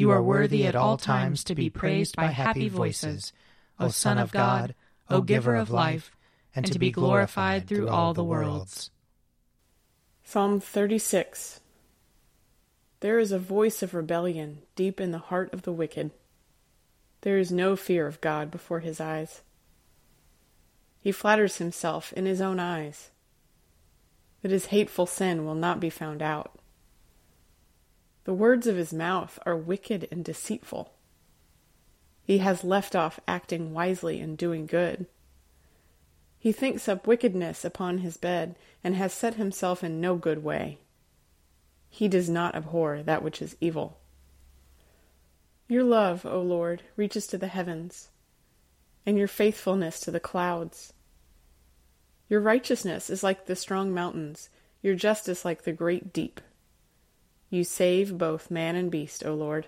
You are worthy at all times to be praised by happy voices, O Son of God, O Giver of life, and to be glorified through all the worlds. Psalm 36 There is a voice of rebellion deep in the heart of the wicked. There is no fear of God before his eyes. He flatters himself in his own eyes that his hateful sin will not be found out. The words of his mouth are wicked and deceitful. He has left off acting wisely and doing good. He thinks up wickedness upon his bed, and has set himself in no good way. He does not abhor that which is evil. Your love, O Lord, reaches to the heavens, and your faithfulness to the clouds. Your righteousness is like the strong mountains, your justice like the great deep. You save both man and beast, O Lord.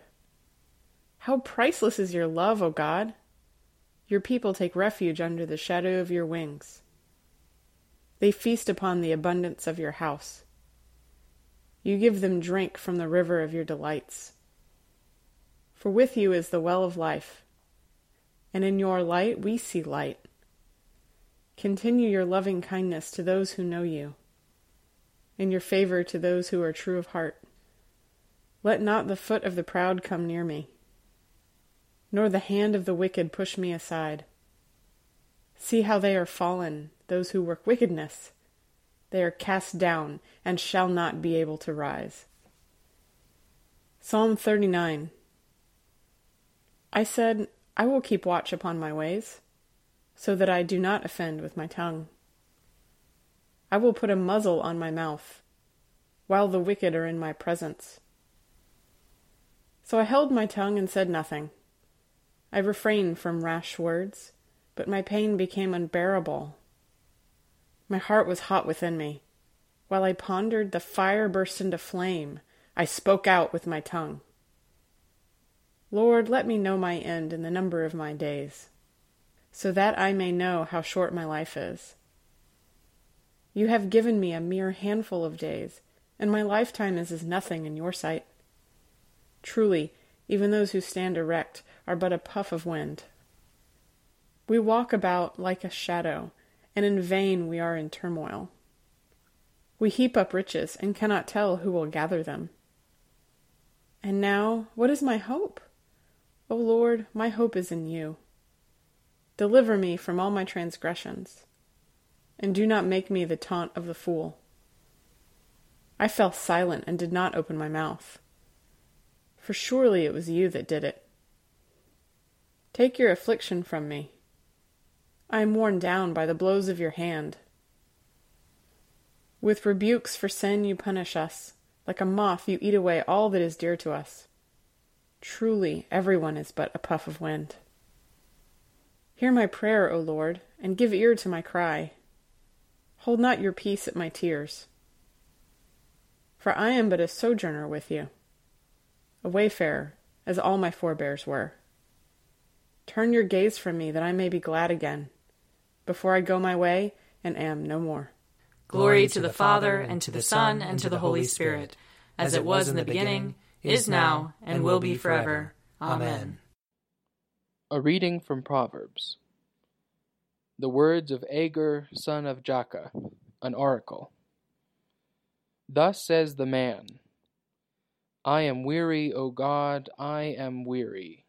How priceless is your love, O God! Your people take refuge under the shadow of your wings. They feast upon the abundance of your house. You give them drink from the river of your delights. For with you is the well of life, and in your light we see light. Continue your loving kindness to those who know you, and your favor to those who are true of heart. Let not the foot of the proud come near me, nor the hand of the wicked push me aside. See how they are fallen, those who work wickedness. They are cast down and shall not be able to rise. Psalm 39 I said, I will keep watch upon my ways, so that I do not offend with my tongue. I will put a muzzle on my mouth, while the wicked are in my presence. So I held my tongue and said nothing. I refrained from rash words, but my pain became unbearable. My heart was hot within me. While I pondered, the fire burst into flame. I spoke out with my tongue. Lord, let me know my end and the number of my days, so that I may know how short my life is. You have given me a mere handful of days, and my lifetime is as nothing in your sight. Truly, even those who stand erect are but a puff of wind. We walk about like a shadow, and in vain we are in turmoil. We heap up riches and cannot tell who will gather them. And now, what is my hope? O Lord, my hope is in you. Deliver me from all my transgressions, and do not make me the taunt of the fool. I fell silent and did not open my mouth for surely it was you that did it. Take your affliction from me. I am worn down by the blows of your hand. With rebukes for sin you punish us. Like a moth you eat away all that is dear to us. Truly, everyone is but a puff of wind. Hear my prayer, O Lord, and give ear to my cry. Hold not your peace at my tears. For I am but a sojourner with you a wayfarer, as all my forebears were. Turn your gaze from me that I may be glad again, before I go my way and am no more. Glory to the Father, and to the Son, and to the Holy Spirit, as it was in the beginning, is now, and will be forever. Amen. A reading from Proverbs. The words of Agur, son of Jakeh, an oracle. Thus says the man I am weary, O God, I am weary.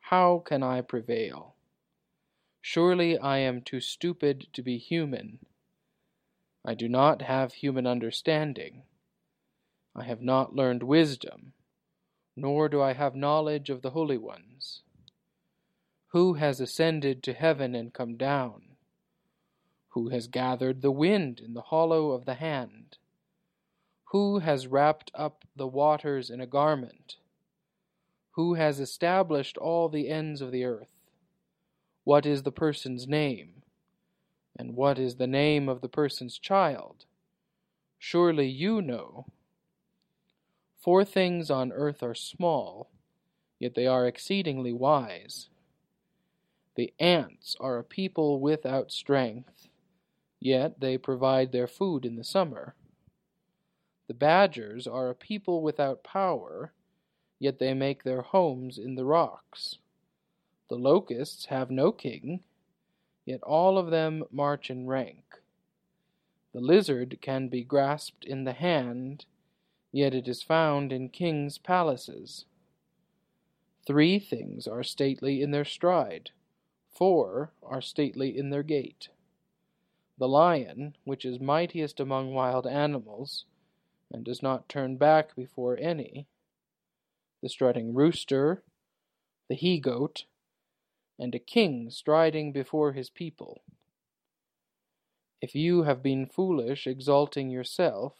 How can I prevail? Surely I am too stupid to be human. I do not have human understanding. I have not learned wisdom, nor do I have knowledge of the holy ones. Who has ascended to heaven and come down? Who has gathered the wind in the hollow of the hand? Who has wrapped up the waters in a garment? Who has established all the ends of the earth? What is the person's name? And what is the name of the person's child? Surely you know. Four things on earth are small, yet they are exceedingly wise. The ants are a people without strength, yet they provide their food in the summer. The badgers are a people without power, yet they make their homes in the rocks. The locusts have no king, yet all of them march in rank. The lizard can be grasped in the hand, yet it is found in kings' palaces. Three things are stately in their stride, four are stately in their gait. The lion, which is mightiest among wild animals, and does not turn back before any, the strutting rooster, the he goat, and a king striding before his people. If you have been foolish, exalting yourself,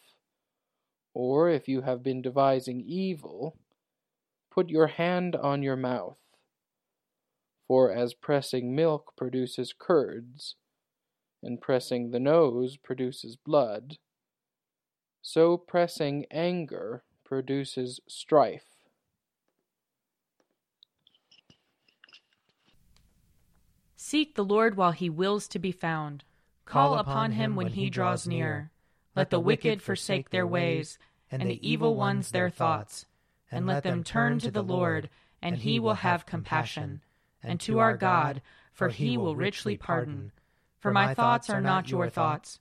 or if you have been devising evil, put your hand on your mouth. For as pressing milk produces curds, and pressing the nose produces blood, so pressing anger produces strife. Seek the Lord while he wills to be found. Call upon him when he draws near. Let the wicked forsake their ways, and the evil ones their thoughts. And let them turn to the Lord, and he will have compassion. And to our God, for he will richly pardon. For my thoughts are not your thoughts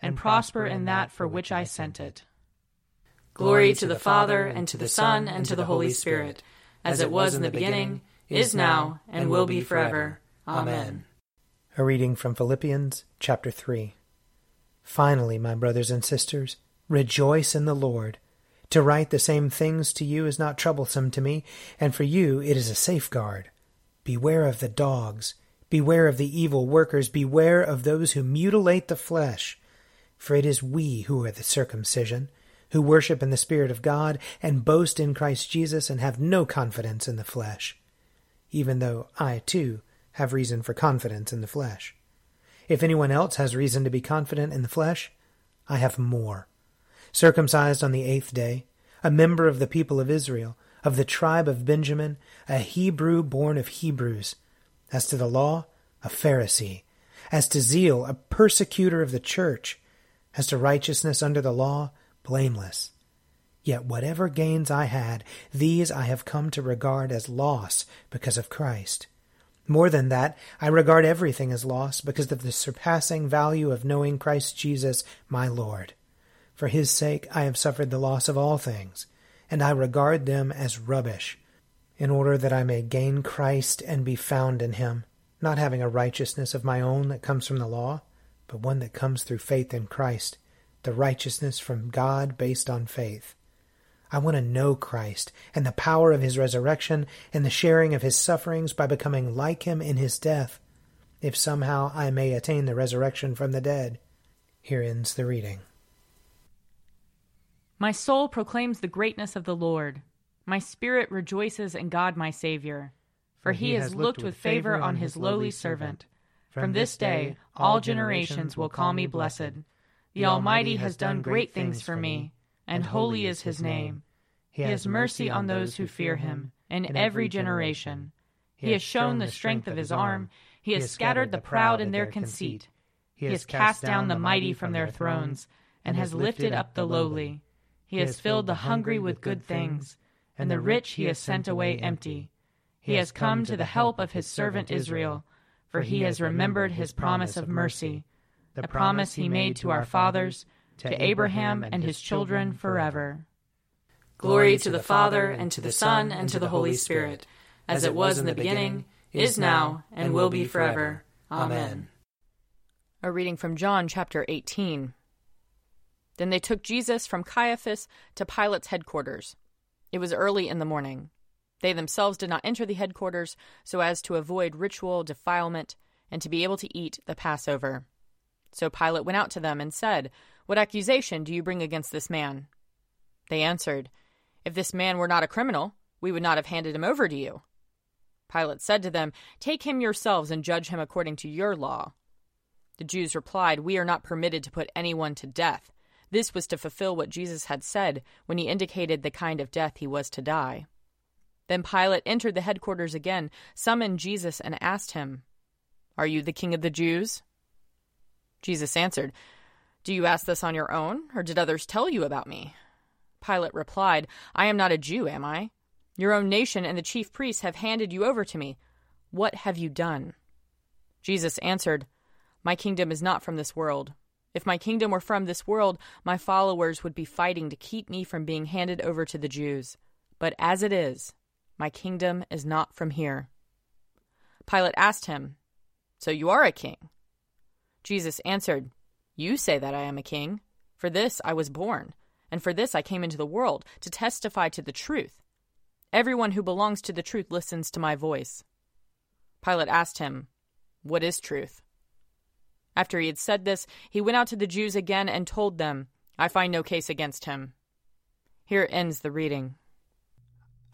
and prosper in that for which I sent it. Glory to the Father, and to the Son, and to the Holy Spirit, as it was in the beginning, is now, and will be forever. Amen. A reading from Philippians chapter 3. Finally, my brothers and sisters, rejoice in the Lord. To write the same things to you is not troublesome to me, and for you it is a safeguard. Beware of the dogs, beware of the evil workers, beware of those who mutilate the flesh for it is we who are the circumcision, who worship in the Spirit of God, and boast in Christ Jesus, and have no confidence in the flesh, even though I, too, have reason for confidence in the flesh. If anyone else has reason to be confident in the flesh, I have more. Circumcised on the eighth day, a member of the people of Israel, of the tribe of Benjamin, a Hebrew born of Hebrews. As to the law, a Pharisee. As to zeal, a persecutor of the church as to righteousness under the law, blameless. Yet whatever gains I had, these I have come to regard as loss because of Christ. More than that, I regard everything as loss because of the surpassing value of knowing Christ Jesus, my Lord. For his sake I have suffered the loss of all things, and I regard them as rubbish, in order that I may gain Christ and be found in him, not having a righteousness of my own that comes from the law but one that comes through faith in Christ, the righteousness from God based on faith. I want to know Christ and the power of his resurrection and the sharing of his sufferings by becoming like him in his death, if somehow I may attain the resurrection from the dead. Here ends the reading. My soul proclaims the greatness of the Lord. My spirit rejoices in God my Saviour. For he has looked with favor on his lowly servant. From this day all generations will call me blessed. The Almighty has done great things for me, and holy is his name. He has mercy on those who fear him, in every generation. He has shown the strength of his arm. He has scattered the proud in their conceit. He has cast down the mighty from their thrones, and has lifted up the lowly. He has filled the hungry with good things, and the rich he has sent away empty. He has come to the help of his servant Israel, for he has remembered his promise of mercy, the promise he made to our fathers, to Abraham and his children forever. Glory to the Father, and to the Son, and to the Holy Spirit, as it was in the beginning, is now, and will be forever. Amen. A reading from John chapter 18. Then they took Jesus from Caiaphas to Pilate's headquarters. It was early in the morning. They themselves did not enter the headquarters so as to avoid ritual defilement and to be able to eat the Passover. So Pilate went out to them and said, What accusation do you bring against this man? They answered, If this man were not a criminal, we would not have handed him over to you. Pilate said to them, Take him yourselves and judge him according to your law. The Jews replied, We are not permitted to put anyone to death this was to fulfill what Jesus had said when he indicated the kind of death he was to die. Then Pilate entered the headquarters again, summoned Jesus, and asked him, Are you the king of the Jews? Jesus answered, Do you ask this on your own, or did others tell you about me? Pilate replied, I am not a Jew, am I? Your own nation and the chief priests have handed you over to me. What have you done? Jesus answered, My kingdom is not from this world. If my kingdom were from this world, my followers would be fighting to keep me from being handed over to the Jews. But as it is, my kingdom is not from here. Pilate asked him, So you are a king? Jesus answered, You say that I am a king. For this I was born, and for this I came into the world, to testify to the truth. Everyone who belongs to the truth listens to my voice. Pilate asked him, What is truth? After he had said this, he went out to the Jews again and told them, I find no case against him. Here ends the reading.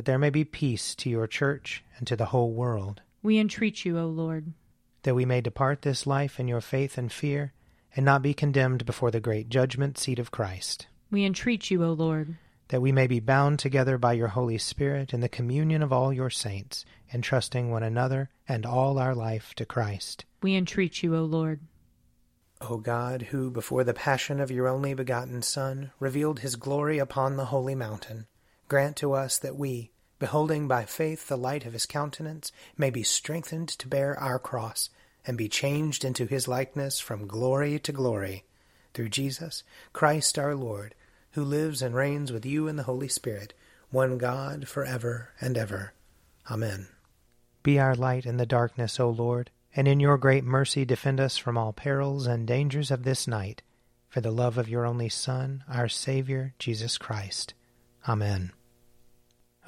That there may be peace to your church and to the whole world. We entreat you, O Lord. That we may depart this life in your faith and fear, and not be condemned before the great judgment seat of Christ. We entreat you, O Lord that we may be bound together by your Holy Spirit in the communion of all your saints, entrusting one another and all our life to Christ. We entreat you, O Lord. O God, who before the passion of your only begotten Son revealed his glory upon the holy mountain, grant to us that we, beholding by faith the light of his countenance, may be strengthened to bear our cross, and be changed into his likeness from glory to glory, through Jesus Christ our Lord who lives and reigns with you in the Holy Spirit, one God, for ever and ever. Amen. Be our light in the darkness, O Lord, and in your great mercy defend us from all perils and dangers of this night, for the love of your only Son, our Saviour, Jesus Christ. Amen.